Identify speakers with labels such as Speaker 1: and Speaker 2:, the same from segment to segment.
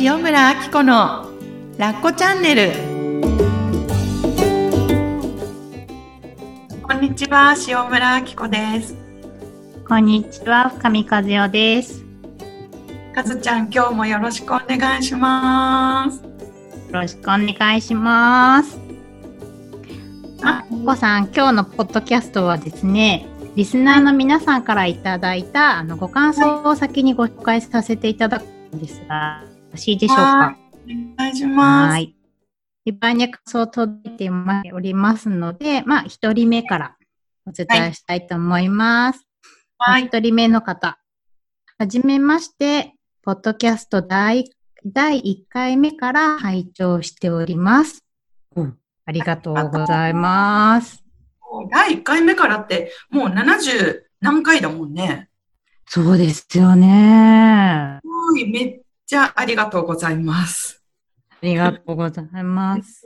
Speaker 1: 塩村あき子のラッコチャンネル。こんにちは塩村あき子です。
Speaker 2: こんにちは深見和代です。
Speaker 1: かずちゃん今日もよろしくお願いします。よ
Speaker 2: ろしくお願いします。あこさん今日のポッドキャストはですねリスナーの皆さんからいただいたあのご感想を先にご紹介させていただくんですが、しいでしょうか？
Speaker 1: お願いします。はい。
Speaker 2: いっぱいに感想を届いておりますので、まあ、一人目からお伝えしたいと思います。はい。一人目の方。はじめまして、ポッドキャスト第第1回目から拝聴しております。うん。ありがとうございます。
Speaker 1: 第1回目からって、もう70何回だもんね。
Speaker 2: そうですよね。
Speaker 1: はい、めっちゃありがとうございます。
Speaker 2: ありがとうございます。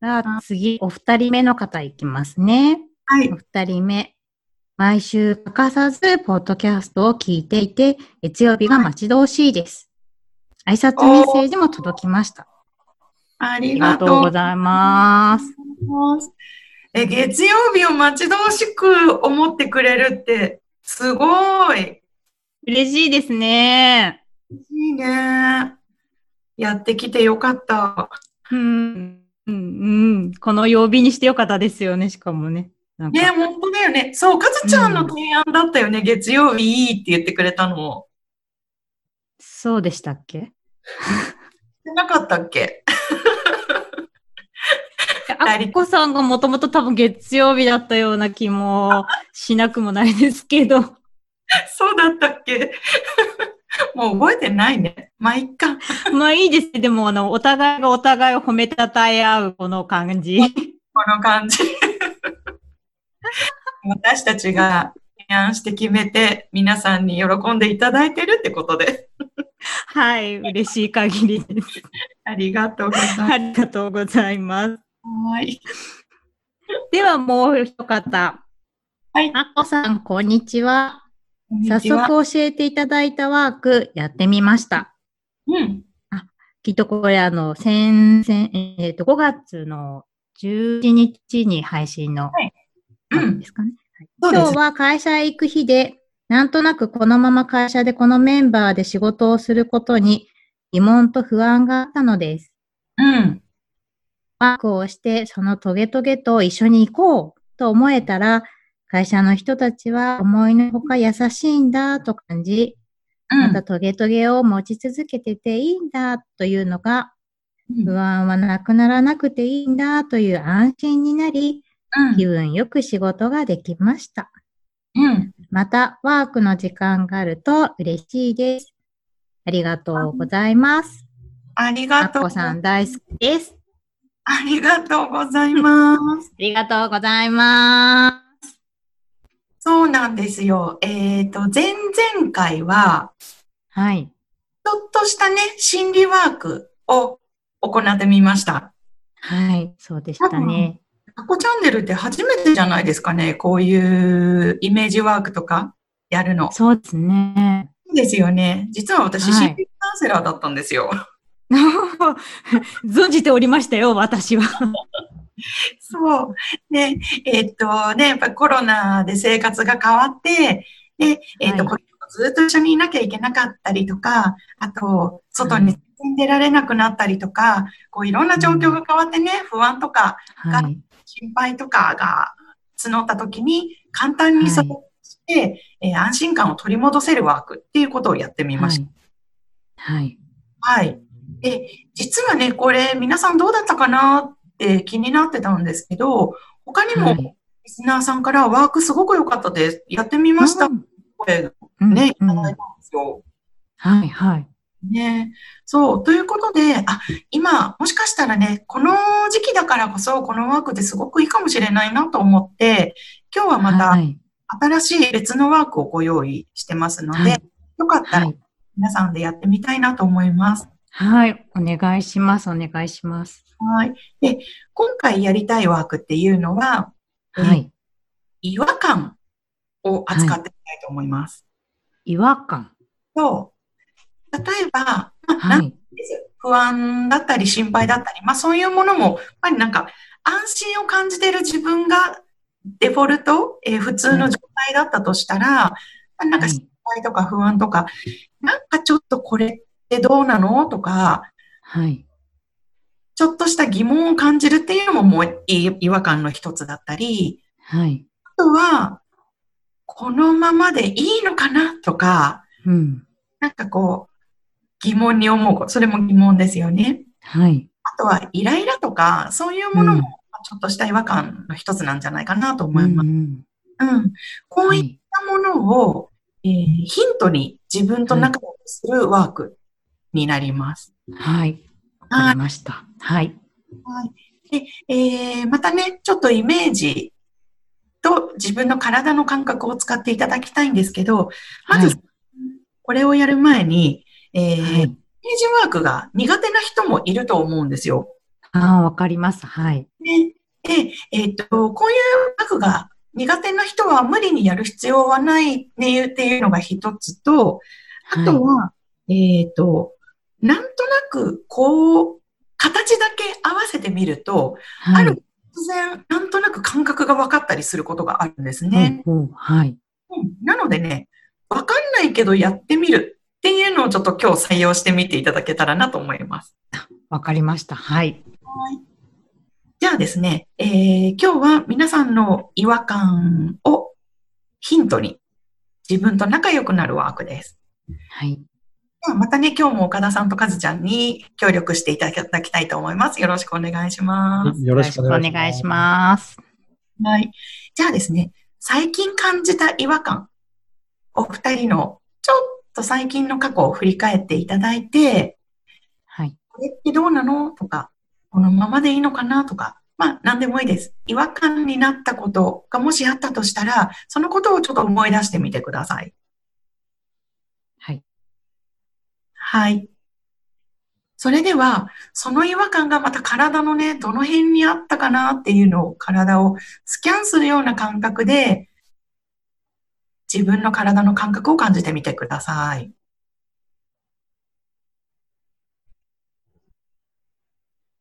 Speaker 2: さあ、次、お二人目の方いきますね。
Speaker 1: はい。
Speaker 2: お二人目。毎週欠かさず、ポッドキャストを聞いていて、月曜日が待ち遠しいです。挨拶メッセージも届きました。
Speaker 1: ありがとうございます。え、月曜日を待ち遠しく思ってくれるって、すごい。
Speaker 2: 嬉しいですね。
Speaker 1: 嬉しいね。やってきてよかった。
Speaker 2: うん、うん、うん。この曜日にしてよかったですよね、しかもね。
Speaker 1: ね、本当だよね。そう、かずちゃんの提案だったよね。うん、月曜日いいって言ってくれたの。
Speaker 2: そうでしたっけ？
Speaker 1: なかったっけ？
Speaker 2: あっこさんがもともと多分月曜日だったような気もしなくもないですけど。
Speaker 1: そうだったっけ？もう覚えてないね。まあ、いっか。
Speaker 2: まあいいです。でも、あの、お互いがお互いを褒めたたえ合うこの感じ。
Speaker 1: この感じ。私たちが提案して決めて、皆さんに喜んでいただいてるってことで。
Speaker 2: はい、嬉しい限りです。
Speaker 1: ありがとうございます。
Speaker 2: ありがとうございます。
Speaker 1: はい。
Speaker 2: ではもう一方。
Speaker 1: はい。
Speaker 2: あこさん、こんにちは。早速教えていただいたワークやってみました。
Speaker 1: うん。
Speaker 2: あ、きっとこれあの、先、先、えっ、ー、と、5月の11日に配信の、はい。うん。ですかね。はい、今日は会社へ行く日で、なんとなくこのまま会社でこのメンバーで仕事をすることに疑問と不安があったのです。
Speaker 1: うん。
Speaker 2: ワークをして、そのトゲトゲと一緒に行こうと思えたら、会社の人たちは思いのほか優しいんだと感じ、またトゲトゲを持ち続けてていいんだというのが、不安はなくならなくていいんだという安心になり、気分よく仕事ができました。
Speaker 1: うん、
Speaker 2: また、ワークの時間があると嬉しいです。ありがとうございます。
Speaker 1: ありがとう。
Speaker 2: あこさん大好きです。
Speaker 1: ありがとうございます。あ
Speaker 2: りがとうございます。
Speaker 1: そうなんですよ。えっ、ー、と、前々回は、
Speaker 2: はい。
Speaker 1: ちょっとしたね、心理ワークを行ってみました。
Speaker 2: はい、そうでしたね。
Speaker 1: タコチャンネルって初めてじゃないですかね。こういうイメージワークとかやるの。
Speaker 2: そうですね。
Speaker 1: ですよね。実は私、心理カウンセラーだったんですよ。
Speaker 2: 存じておりましたよ、私は。
Speaker 1: そう。ね、えー、っとね、やっぱりコロナで生活が変わって、で、えー、っと、はい、ずっと一緒にいなきゃいけなかったりとか、あと、外に出られなくなったりとか、こういろんな状況が変わってね、不安とかが、はい、心配とかが募った時に、簡単にそれして、はい、えー、安心感を取り戻せるワークっていうことをやってみました。
Speaker 2: はい。
Speaker 1: はい。で、実はね、これ皆さんどうだったかなって気になってたんですけど、他にもリスナーさんからワークすごく良かったです。やってみました。声、うん、ね、いただいたんですよ。
Speaker 2: はい、はい。
Speaker 1: ね。そう。ということで、あ、今、もしかしたらね、この時期だからこそ、このワークですごくいいかもしれないなと思って、今日はまた、新しい別のワークをご用意してますので、はい、よかったら、皆さんでやってみたいなと思います。
Speaker 2: はい、お願いします。お願いします。
Speaker 1: はい。で、今回やりたいワークっていうのは、
Speaker 2: はい。
Speaker 1: 違和感を扱っていきたいと思います。
Speaker 2: はい、違和感
Speaker 1: そう。例えば、まあ、はい、不安だったり心配だったり、まあそういうものも、やっぱりなんか安心を感じている自分がデフォルト、えー、普通の状態だったとしたら、なんか心配とか不安とか、なんかちょっとこれってどうなのとか、
Speaker 2: はい。
Speaker 1: ちょっとした疑問を感じるっていうのももう違和感の一つだったり、
Speaker 2: はい。
Speaker 1: あとは、このままでいいのかなとか、
Speaker 2: うん。
Speaker 1: なんかこう、疑問に思う。それも疑問ですよね。
Speaker 2: はい。
Speaker 1: あとは、イライラとか、そういうものも、ちょっとした違和感の一つなんじゃないかなと思います。うん、うん、こういったものを、えー、ヒントに自分と仲良くするワークになります。
Speaker 2: はい。わかりました。はい。
Speaker 1: はい。で、えー、またね、ちょっとイメージと自分の体の感覚を使っていただきたいんですけど、まず、これをやる前に、えー、はい、イメージワークが苦手な人もいると思うんですよ。
Speaker 2: ああ、わかります。はい。
Speaker 1: で、でえっ、と、こういうワークが苦手な人は無理にやる必要はないねっていうのが一つと、あとは、はい、えっ、と、なんとなく、こう、形だけ合わせてみると、はい、ある突然、なんとなく感覚が分かったりすることがあるんですね。
Speaker 2: うん、はい、
Speaker 1: うん。なのでね、分かんないけどやってみるっていうのをちょっと今日採用してみていただけたらなと思います。
Speaker 2: わかりました。はい。はい。
Speaker 1: じゃあですね、えー、今日は皆さんの違和感をヒントに自分と仲良くなるワークです。
Speaker 2: はい。
Speaker 1: またね、今日も岡田さんとカズちゃんに協力していただきたいと思います。よろしくお願いします。
Speaker 2: よろしくお願いします。
Speaker 1: はい。じゃあですね、最近感じた違和感、お二人のちょっと最近の過去を振り返っていただいて、
Speaker 2: はい。
Speaker 1: これってどうなのとか、このままでいいのかなとか、まあ、何でもいいです。違和感になったことがもしあったとしたら、そのことをちょっと思い出してみてください。はい。それでは、その違和感がまた体のね、どの辺にあったかなっていうのを体をスキャンするような感覚で、自分の体の感覚を感じてみてください。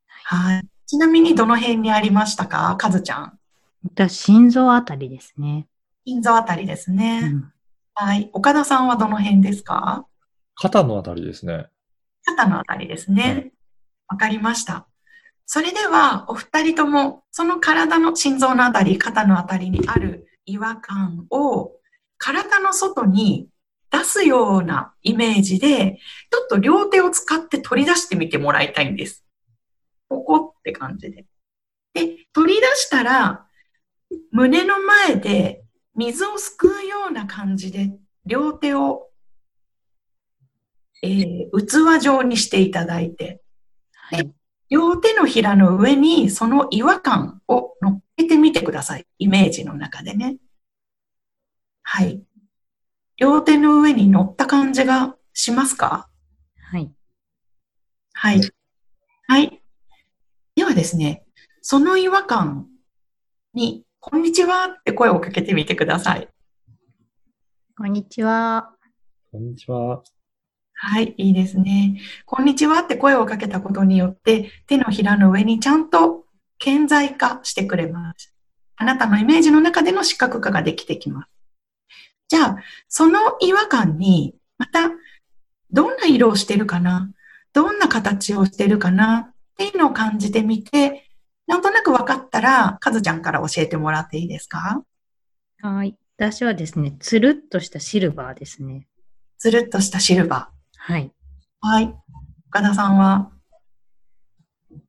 Speaker 1: はい。ちなみにどの辺にありましたか？かずちゃん。
Speaker 2: 私、心臓あたりですね。
Speaker 1: 心臓あたりですね。うん、はい。岡田さんはどの辺ですか？
Speaker 3: 肩のあたりですね。
Speaker 1: 肩のあたりですね。わ、かりました。それでは、お二人とも、その体の心臓のあたり、肩のあたりにある違和感を、体の外に出すようなイメージで、ちょっと両手を使って取り出してみてもらいたいんです。ここって感じで。で、取り出したら、胸の前で水をすくうような感じで、両手をえー、器状にしていただいて、はい、両手のひらの上にその違和感を乗っけてみてください。イメージの中でね。はい。両手の上に乗った感じがしますか？
Speaker 2: はい。
Speaker 1: はい。はい。ではですね、その違和感に、こんにちはって声をかけてみてください。
Speaker 2: こんにちは。
Speaker 3: こんにちは。
Speaker 1: はい、いいですね。こんにちはって声をかけたことによって、手のひらの上にちゃんと顕在化してくれます。あなたのイメージの中での視覚化ができてきます。じゃあ、その違和感に、また、どんな色をしてるかな？どんな形をしてるかな？っていうのを感じてみて、なんとなく分かったら、かずちゃんから教えてもらっていいですか？
Speaker 2: はい。私はですね、つるっとしたシルバーですね。
Speaker 1: つるっとしたシルバー。
Speaker 2: はい。
Speaker 1: はい。岡田さんは？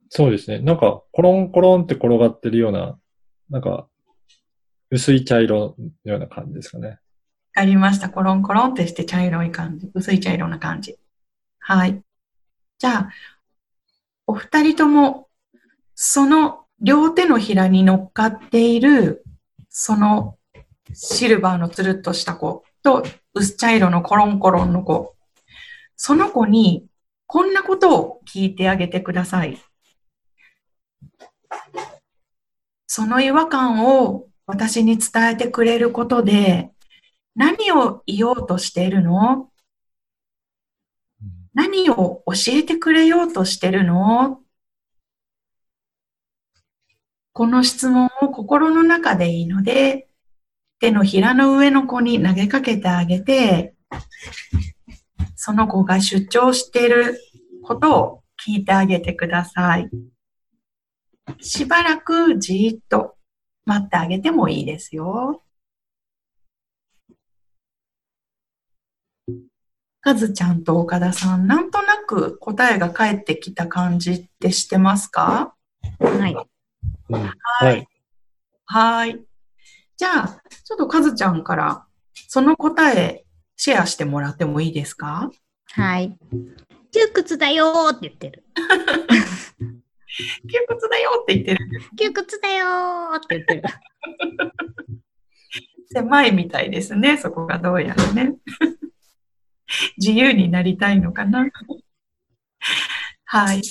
Speaker 3: そうですね。なんか、コロンコロンって転がってるような、なんか、薄い茶色のような感じですかね。わ
Speaker 1: かりました。コロンコロンってして茶色い感じ。薄い茶色な感じ。はい。じゃあ、お二人とも、その両手のひらに乗っかっている、そのシルバーのつるっとした子と、薄茶色のコロンコロンの子、その子にこんなことを聞いてあげてください。その違和感を私に伝えてくれることで何を言おうとしているの？何を教えてくれようとしてるの？この質問を心の中でいいので、手のひらの上の子に投げかけてあげて、その子が主張していることを聞いてあげてください。しばらくじーっと待ってあげてもいいですよ。かずちゃんと岡田さん、なんとなく答えが返ってきた感じってしてますか？
Speaker 2: はい。
Speaker 3: はい。
Speaker 1: はい。じゃあ、ちょっとかずちゃんから、その答え、シェアしてもらってもいいですか？
Speaker 2: はい。窮屈だよーって言ってる。
Speaker 1: 窮屈だよって言ってる。
Speaker 2: 窮屈だよーって言ってる。
Speaker 1: 狭いみたいですね、そこがどうやらね。自由になりたいのかな。はい。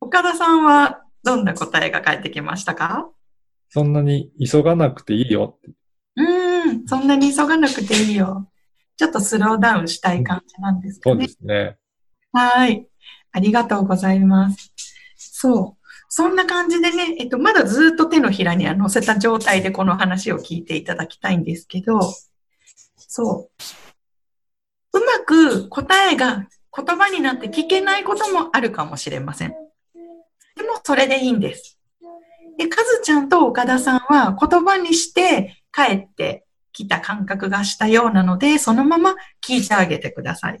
Speaker 1: 岡田さんはどんな答えが返ってきましたか？
Speaker 3: そんなに急がなくていいよ。
Speaker 1: うーん、そんなに急がなくていいよ。ちょっとスローダウンしたい感じなんですかね
Speaker 3: そうで。すね。
Speaker 1: はい。ありがとうございます。そう。そんな感じでね、えっと、まだずっと手のひらには乗せた状態でこの話を聞いていただきたいんですけど、そう。うまく答えが言葉になって聞けないこともあるかもしれません。でも、それでいいんです。で、かずちゃんと岡田さんは言葉にして帰ってきた感覚がしたようなので、そのまま聞いてあげてください。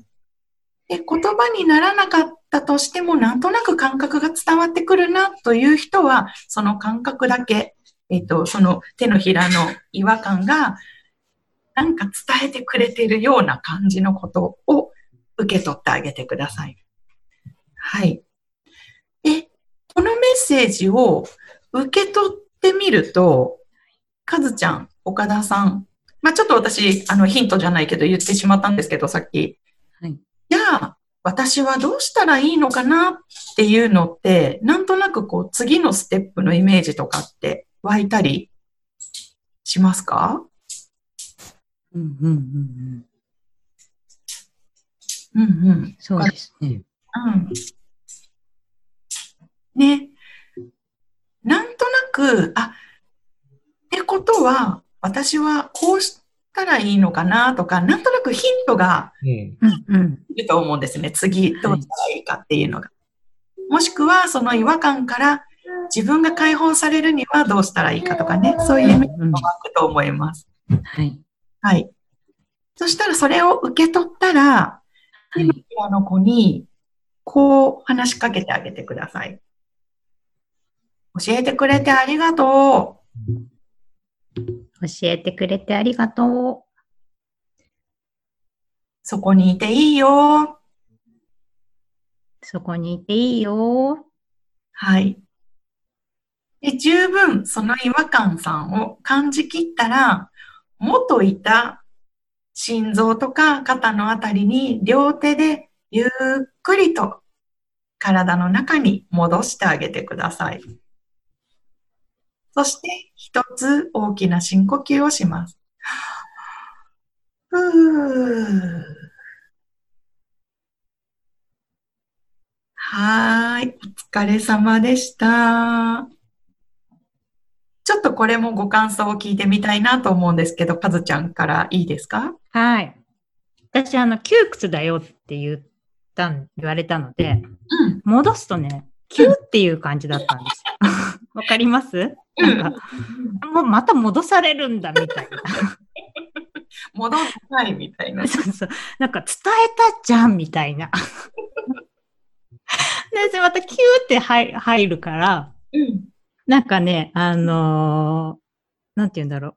Speaker 1: で、言葉にならなかったとしても、なんとなく感覚が伝わってくるなという人は、その感覚だけ、えっ、と、その手のひらの違和感が、なんか伝えてくれているような感じのことを受け取ってあげてください。はい。で、このメッセージを受け取ってみると、かずちゃん、岡田さん、まあ、ちょっと私、あの、ヒントじゃないけど言ってしまったんですけど、さっき。
Speaker 2: はい。
Speaker 1: じゃあ、私はどうしたらいいのかなっていうのって、なんとなくこう、次のステップのイメージとかって湧いたりしますか？
Speaker 2: うんうんうんうん。
Speaker 1: うんうん。
Speaker 2: そうですね。
Speaker 1: うん。ね。なんとなく、あ、ってことは、私はこうしたらいいのかなとか、なんとなくヒントが
Speaker 3: うん。
Speaker 2: うんうん。
Speaker 1: いると思うんですね。次、どうしたらいいかっていうのが。もしくは、その違和感から自分が解放されるにはどうしたらいいかとかね、そういう意味
Speaker 2: うん
Speaker 1: が湧くと思います。
Speaker 2: はい。
Speaker 1: はい。そしたら、それを受け取ったら、
Speaker 2: はい。
Speaker 1: 手のひらの子に、こう話しかけてあげてください。教えてくれてありがと
Speaker 2: 教えてくれてありがと
Speaker 1: う。そこにいていいよ。
Speaker 2: う。そこにいていいよ。
Speaker 1: はい。で、十分その違和感さんを感じきったら、元いた心臓とか肩のあたりに両手でゆっくりと体の中に戻してあげてください。そして一つ大きな深呼吸をします。はーい。お疲れ様でした。ちょっとこれもご感想を聞いてみたいなと思うんですけど、かずちゃんからいいですか？
Speaker 2: はい。私、あの、窮屈だよって言ったん、言われたので、
Speaker 1: うん。
Speaker 2: 戻すとね、キューっていう感じだったんですよ。わかります？なんか、もうまた戻されるんだみたいな。
Speaker 1: 戻んないみたいな。
Speaker 2: そうそう。なんか伝えたじゃんみたいな。で、またキューって入入るから、
Speaker 1: うん。
Speaker 2: なんかね、あのーなんて言うんだろう。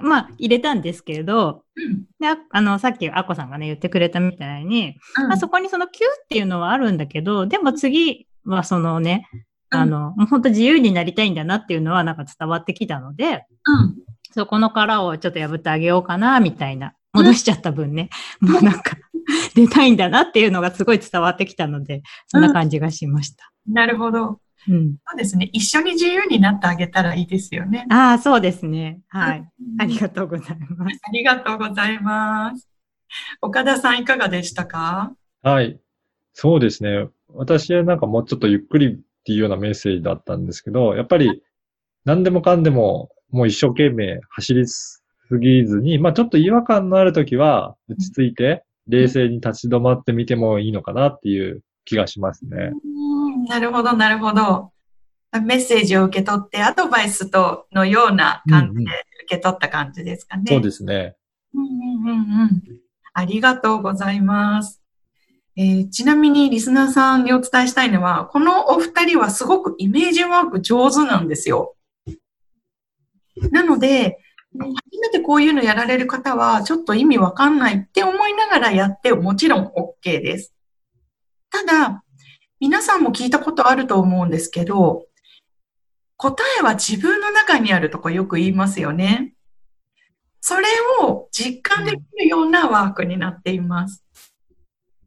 Speaker 2: まあ、入れたんですけれど、
Speaker 1: うん。
Speaker 2: でああの、さっきアッコさんがね、言ってくれたみたいに、
Speaker 1: うん
Speaker 2: まあ、そこにそのキューっていうのはあるんだけど、でも次はそのね、あの、もう本当自由になりたいんだなっていうのはなんか伝わってきたので、
Speaker 1: うん。
Speaker 2: そこの殻をちょっと破ってあげようかな、みたいな。戻しちゃった分ね。もうなんか、出たいんだなっていうのがすごい伝わってきたので、そんな感じがしました。
Speaker 1: なるほど。
Speaker 2: うん。
Speaker 1: そうですね。一緒に自由になってあげたらいいですよね。
Speaker 2: ああ、そうですね。はい。あり
Speaker 1: が
Speaker 2: がとうございます。
Speaker 1: ありがとうございます。岡田さんいかがでしたか？
Speaker 3: はい。そうですね。私はなんかもうちょっとゆっくりっていうようなメッセージだったんですけど、やっぱり何でもかんでももう一生懸命走りすぎずに、まあちょっと違和感のあるときは落ち着いて冷静に立ち止まってみてもいいのかなっていう気がしますね。
Speaker 1: うんなるほど、なるほど。メッセージを受け取って、アドバイスとのような感じで受け取った感じですかね。
Speaker 3: そうですね。
Speaker 1: うんうんうんうん。ありがとうございます。えーちなみにリスナーさんにお伝えしたいのは、このお二人はすごくイメージワーク上手なんですよ。なので、初めてこういうのやられる方は、ちょっと意味わかんないって思いながらやってもちろん OK です。ただ、皆さんも聞いたことあると思うんですけど、答えは自分の中にあるとかよく言いますよね。それを実感できるようなワークになっています。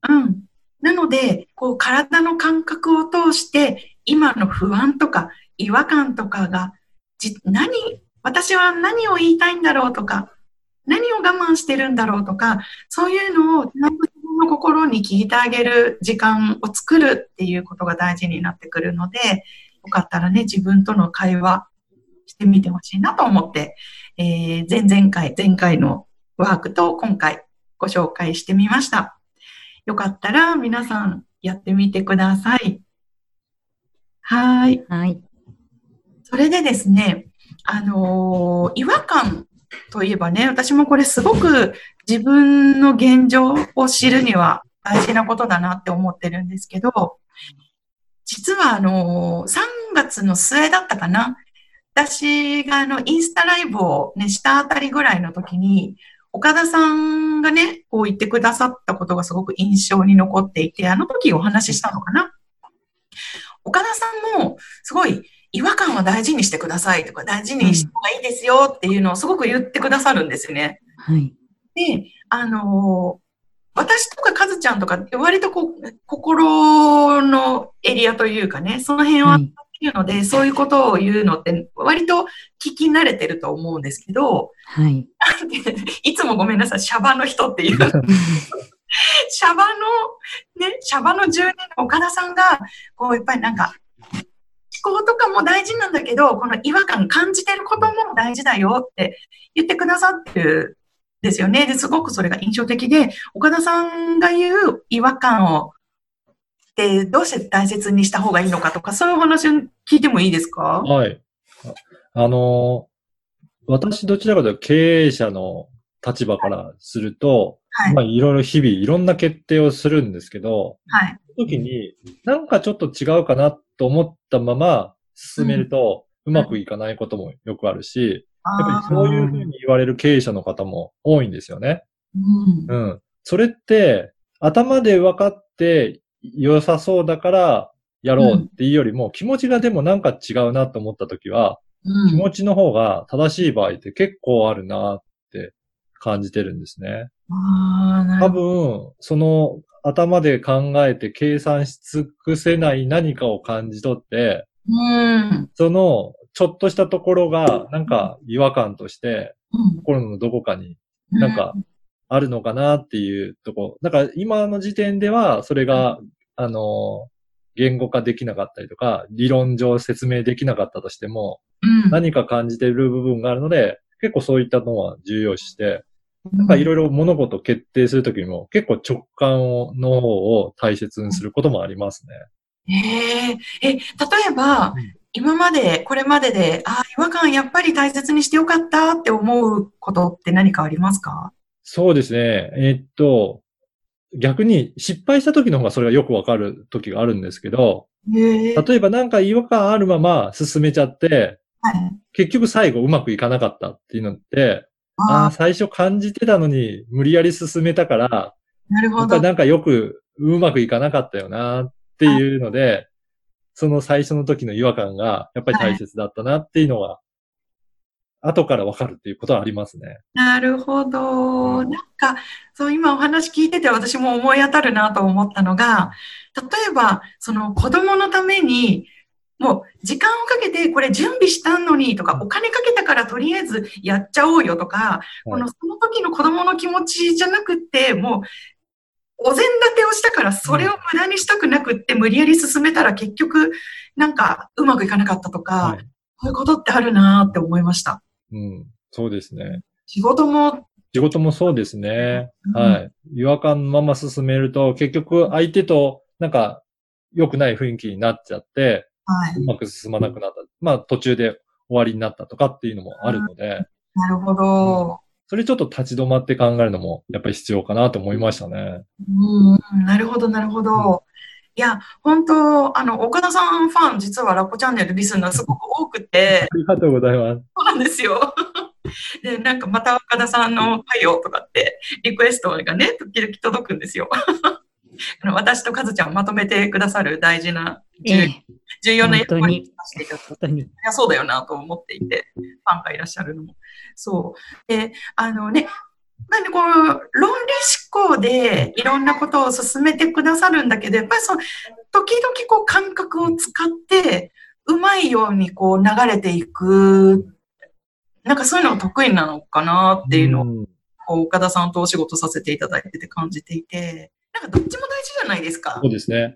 Speaker 1: うん。なので、こう体の感覚を通して、今の不安とか違和感とかが、じ何、私は何を言いたいんだろうとか、何を我慢してるんだろうとか、そういうのをちゃんとの心に聞いてあげる時間を作るっていうことが大事になってくるので、よかったらね、自分との会話してみてほしいなと思って、えー前々回、前回のワークと今回ご紹介してみました。よかったら皆さんやってみてください。はい。
Speaker 2: はい。
Speaker 1: それでですね、あのー違和感といえばね、私もこれすごく自分の現状を知るには大事なことだなって思ってるんですけど、実はあの3月の末だったかな、私があの、インスタライブをね、したあたりぐらいの時に、岡田さんがね、こう言ってくださったことがすごく印象に残っていて、あの時お話ししたのかな？岡田さんも、すごい、違和感は大事にしてくださいとか、大事にした方がいいですよっていうのをすごく言ってくださるんですよね。
Speaker 2: はい。
Speaker 1: で、あのー私とかカズちゃんとかって割とこう、心のエリアというかね、その辺は
Speaker 2: はい。
Speaker 1: いうので、そういうことを言うのって割と聞き慣れてると思うんですけど、
Speaker 2: はい。
Speaker 1: いつもごめんなさい、シャバの人っていう、シャバの、ね、シャバの住人の岡田さんが、こう、やっぱりなんか、思考とかも大事なんだけど、この違和感感じてることも大事だよって言ってくださってるんですよね。ですごくそれが印象的で、岡田さんが言う違和感を、で、どうして大切にした方がいいのかとか、そういうお話を聞いてもいいですか？
Speaker 3: はい。ああのー私どちらかというと経営者の立場からすると、
Speaker 1: はい
Speaker 3: まあいろいろ日々いろんな決定をするんですけど、
Speaker 1: はい。
Speaker 3: その時になんかちょっと違うかなと思ったまま進めると、うまくいかないこともよくあるし、やっぱりそういうふうに言われる経営者の方も多いんですよね。
Speaker 1: うん
Speaker 3: うん。それって、頭で分かって良さそうだからやろうっていうよりも、気持ちがでもなんか違うなと思った時は、
Speaker 1: うん
Speaker 3: 気持ちの方が正しい場合って結構あるなって感じてるんですね。
Speaker 1: ああ、なる
Speaker 3: 多
Speaker 1: ほど。
Speaker 3: 分、その頭で考えて計算し尽くせない何かを感じ取って、
Speaker 1: うん。
Speaker 3: そのちょっとしたところがなんか違和感として
Speaker 1: うん。
Speaker 3: 心のどこかになんか、あるのかなっていうとこ。だから今の時点では、それが、あの、言語化できなかったりとか、理論上説明できなかったとしても、
Speaker 1: うん、
Speaker 3: 何か感じてる部分があるので、結構そういったのは重要視して、なんかいろいろ物事を決定するときにも、結構直感をの方を大切にすることもありますね。
Speaker 1: えええ、例えば、
Speaker 3: うん
Speaker 1: 今まで、これまでで、ああ、違和感やっぱり大切にしてよかったって思うことって何かありますか？
Speaker 3: そうですね。えっと、逆に失敗した時の方がそれがよくわかる時があるんですけど、
Speaker 1: ええ
Speaker 3: 例えばなんか違和感あるまま進めちゃって、
Speaker 1: はい。
Speaker 3: 結局最後うまくいかなかったっていうのって、ああ、
Speaker 1: あ
Speaker 3: 最初感じてたのに無理やり進めたから、
Speaker 1: あ、なる
Speaker 3: や
Speaker 1: ほど。
Speaker 3: なんかよくうまくいかなかったよなっていうので、その最初の時の違和感がやっぱり大切だったなっていうのは、後からわかるっていうことはありますね。
Speaker 1: なるほど。
Speaker 3: うん
Speaker 1: なんか、そう、今お話聞いてて私も思い当たるなと思ったのが、例えば、その子供のために、もう時間をかけてこれ準備したのにとか、お金かけたからとりあえずやっちゃおうよとか、このその時の子供の気持ちじゃなくって、もうお膳立てをしたから、それを無駄にしたくなくって、無理やり進めたら結局、なんかうまくいかなかったとか、
Speaker 3: はい。
Speaker 1: そういうことってあるなって思いました。
Speaker 3: うん。そうですね。
Speaker 1: 仕事も、
Speaker 3: 仕事もそうですね。
Speaker 1: うん
Speaker 3: はい。違和感のまま進めると、結局相手となんか良くない雰囲気になっちゃって、
Speaker 1: はい。
Speaker 3: うまく進まなくなった。まあ途中で終わりになったとかっていうのもあるので、
Speaker 1: なるほど。
Speaker 3: それちょっと立ち止まって考えるのもやっぱり必要かなと思いましたね。
Speaker 1: うんうん、なるほど、なるほど。いや、本当あの、岡田さんファン、実はラッコチャンネルリスナーすごく多くて、
Speaker 3: ありがとうございます。
Speaker 1: そうなんですよ。で、なんかまた岡田さんの「はいよ」とかってリクエストがね、時々届くんですよ。私とカズちゃんをまとめてくださる大事な、重
Speaker 2: ええ、
Speaker 1: 重要な役割
Speaker 2: 本
Speaker 1: をさせていただいて。いや、そうだよなと思っていて、ファンがいらっしゃるのも。そう。で、あのね、なんでこう、論理思考でいろんなことを進めてくださるんだけど、やっぱりその、時々こう感覚を使って、うまいようにこう流れていく、なんかそういうのが得意なのかなっていうのを、岡田さんとお仕事させていただいてて感じていて、なんかどっちも大事じゃないですか
Speaker 3: そう。ですね。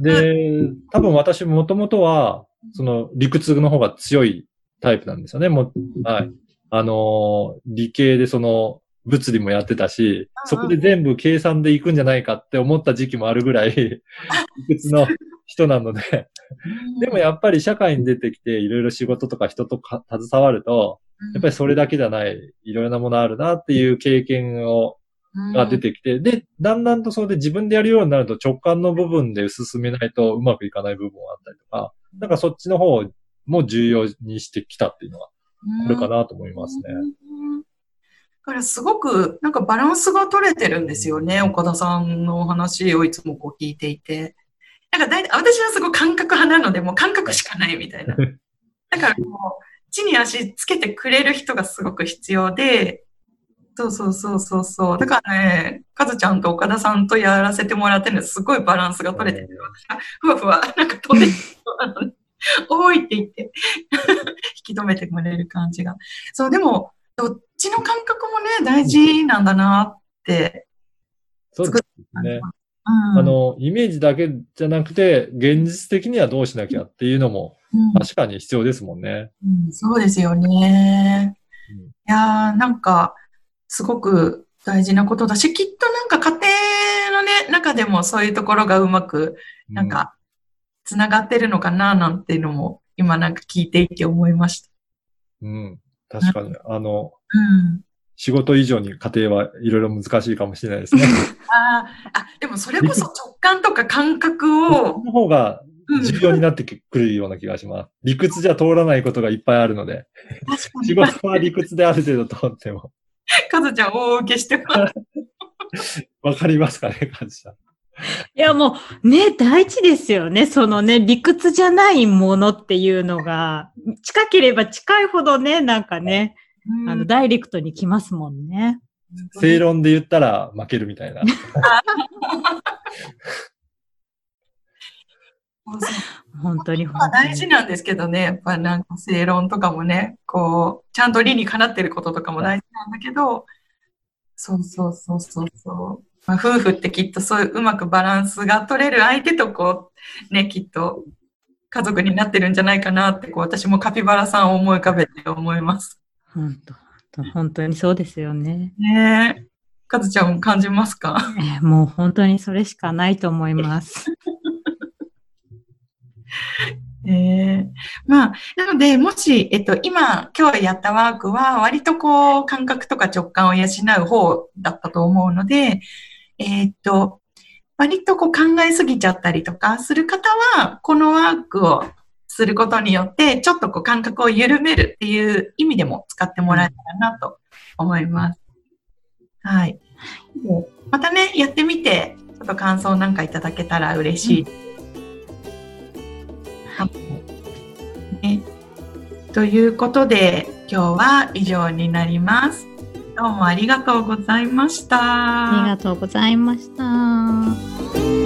Speaker 3: で、多分私もともとは、その理屈の方が強いタイプなんですよね。もう、はい。あのー理系でその、物理もやってたし、そこで全部計算でいくんじゃないかって思った時期もあるぐらい、理屈の人なので、でもやっぱり社会に出てきていろいろ仕事とか人とか携わると、やっぱりそれだけじゃない、いろいろなものあるなっていう経験を、が出てきて、で、だんだんとそれで自分でやるようになると直感の部分で進めないとうまくいかない部分があったりとか、なんかそっちの方も重要にしてきたっていうのが、これかなと思いますね。
Speaker 1: うんだからすごくなんかバランスが取れてるんですよね、岡田さんのお話をいつもこう聞いていて。なんか大体、私はすごい感覚派なので、もう感覚しかないみたいな。だからこう、地に足つけてくれる人がすごく必要で、そうそうそうそうそう。だからね、かずちゃんと岡田さんとやらせてもらってるのすごいバランスが取れてて、私がふわふわ、なんか飛んできそうなので、多いって言って、引き止めてくれる感じが。そう、でも、どっちの感覚もね、大事なんだなって。
Speaker 3: そうですね。
Speaker 1: うん、
Speaker 3: あの、イメージだけじゃなくて、現実的にはどうしなきゃっていうのも
Speaker 1: うん
Speaker 3: 確かに必要ですもんね。
Speaker 1: うんそうですよね。
Speaker 3: うん
Speaker 1: いやー、なんか、すごく大事なことだし、きっとなんか家庭のね、中でもそういうところがうまく、なんか、つながってるのかな、なんていうのも、今なんか聞いていて思いました。
Speaker 3: うん、うん。確かに、あの、
Speaker 1: うん。
Speaker 3: 仕事以上に家庭はいろいろ難しいかもしれないですね。
Speaker 1: あーあ、でもそれこそ直感とか感覚
Speaker 3: そ
Speaker 1: を、
Speaker 3: の方が
Speaker 1: うん、
Speaker 3: 重要になってくるような気がします。理屈じゃ通らないことがいっぱいあるので、
Speaker 1: 確かに
Speaker 3: 仕事は理屈である程度通っても、
Speaker 1: かずちゃん大受けしてます。
Speaker 3: わかりますかね、感じた。
Speaker 2: いや、もう、ね、大事ですよね。そのね、理屈じゃないものっていうのが、近ければ近いほどね、なんかね、あの、ダイレクトに来ますもんね。
Speaker 3: 正論で言ったら負けるみたいな。
Speaker 2: 本当に。
Speaker 1: 大事なんですけどね、やっぱなんか正論とかもね、こう、ちゃんと理にかなってることとかも大事なんだけど、そうそうそうそうそう。まあ、夫婦ってきっとそういううまくバランスが取れる相手とこう、ね、きっと家族になってるんじゃないかなって、こう、私もカピバラさんを思い浮かべて思います。
Speaker 2: 本当、本当本当にそうですよね。
Speaker 1: ねえ。かずちゃんも感じますか？
Speaker 2: えーもう本当にそれしかないと思います。
Speaker 1: ええまあ、なので、もし、えっと、今、今日やったワークは、割とこう、感覚とか直感を養う方だったと思うので、えっと、割とこう考えすぎちゃったりとかする方は、このワークをすることによって、ちょっとこう感覚を緩めるっていう意味でも使ってもらえたらなと思います。はい。またね、やってみて、ちょっと感想なんかいただけたら嬉しいね。ということで、今日は以上になります。どうもありがとうございました。
Speaker 2: ありがとうございました。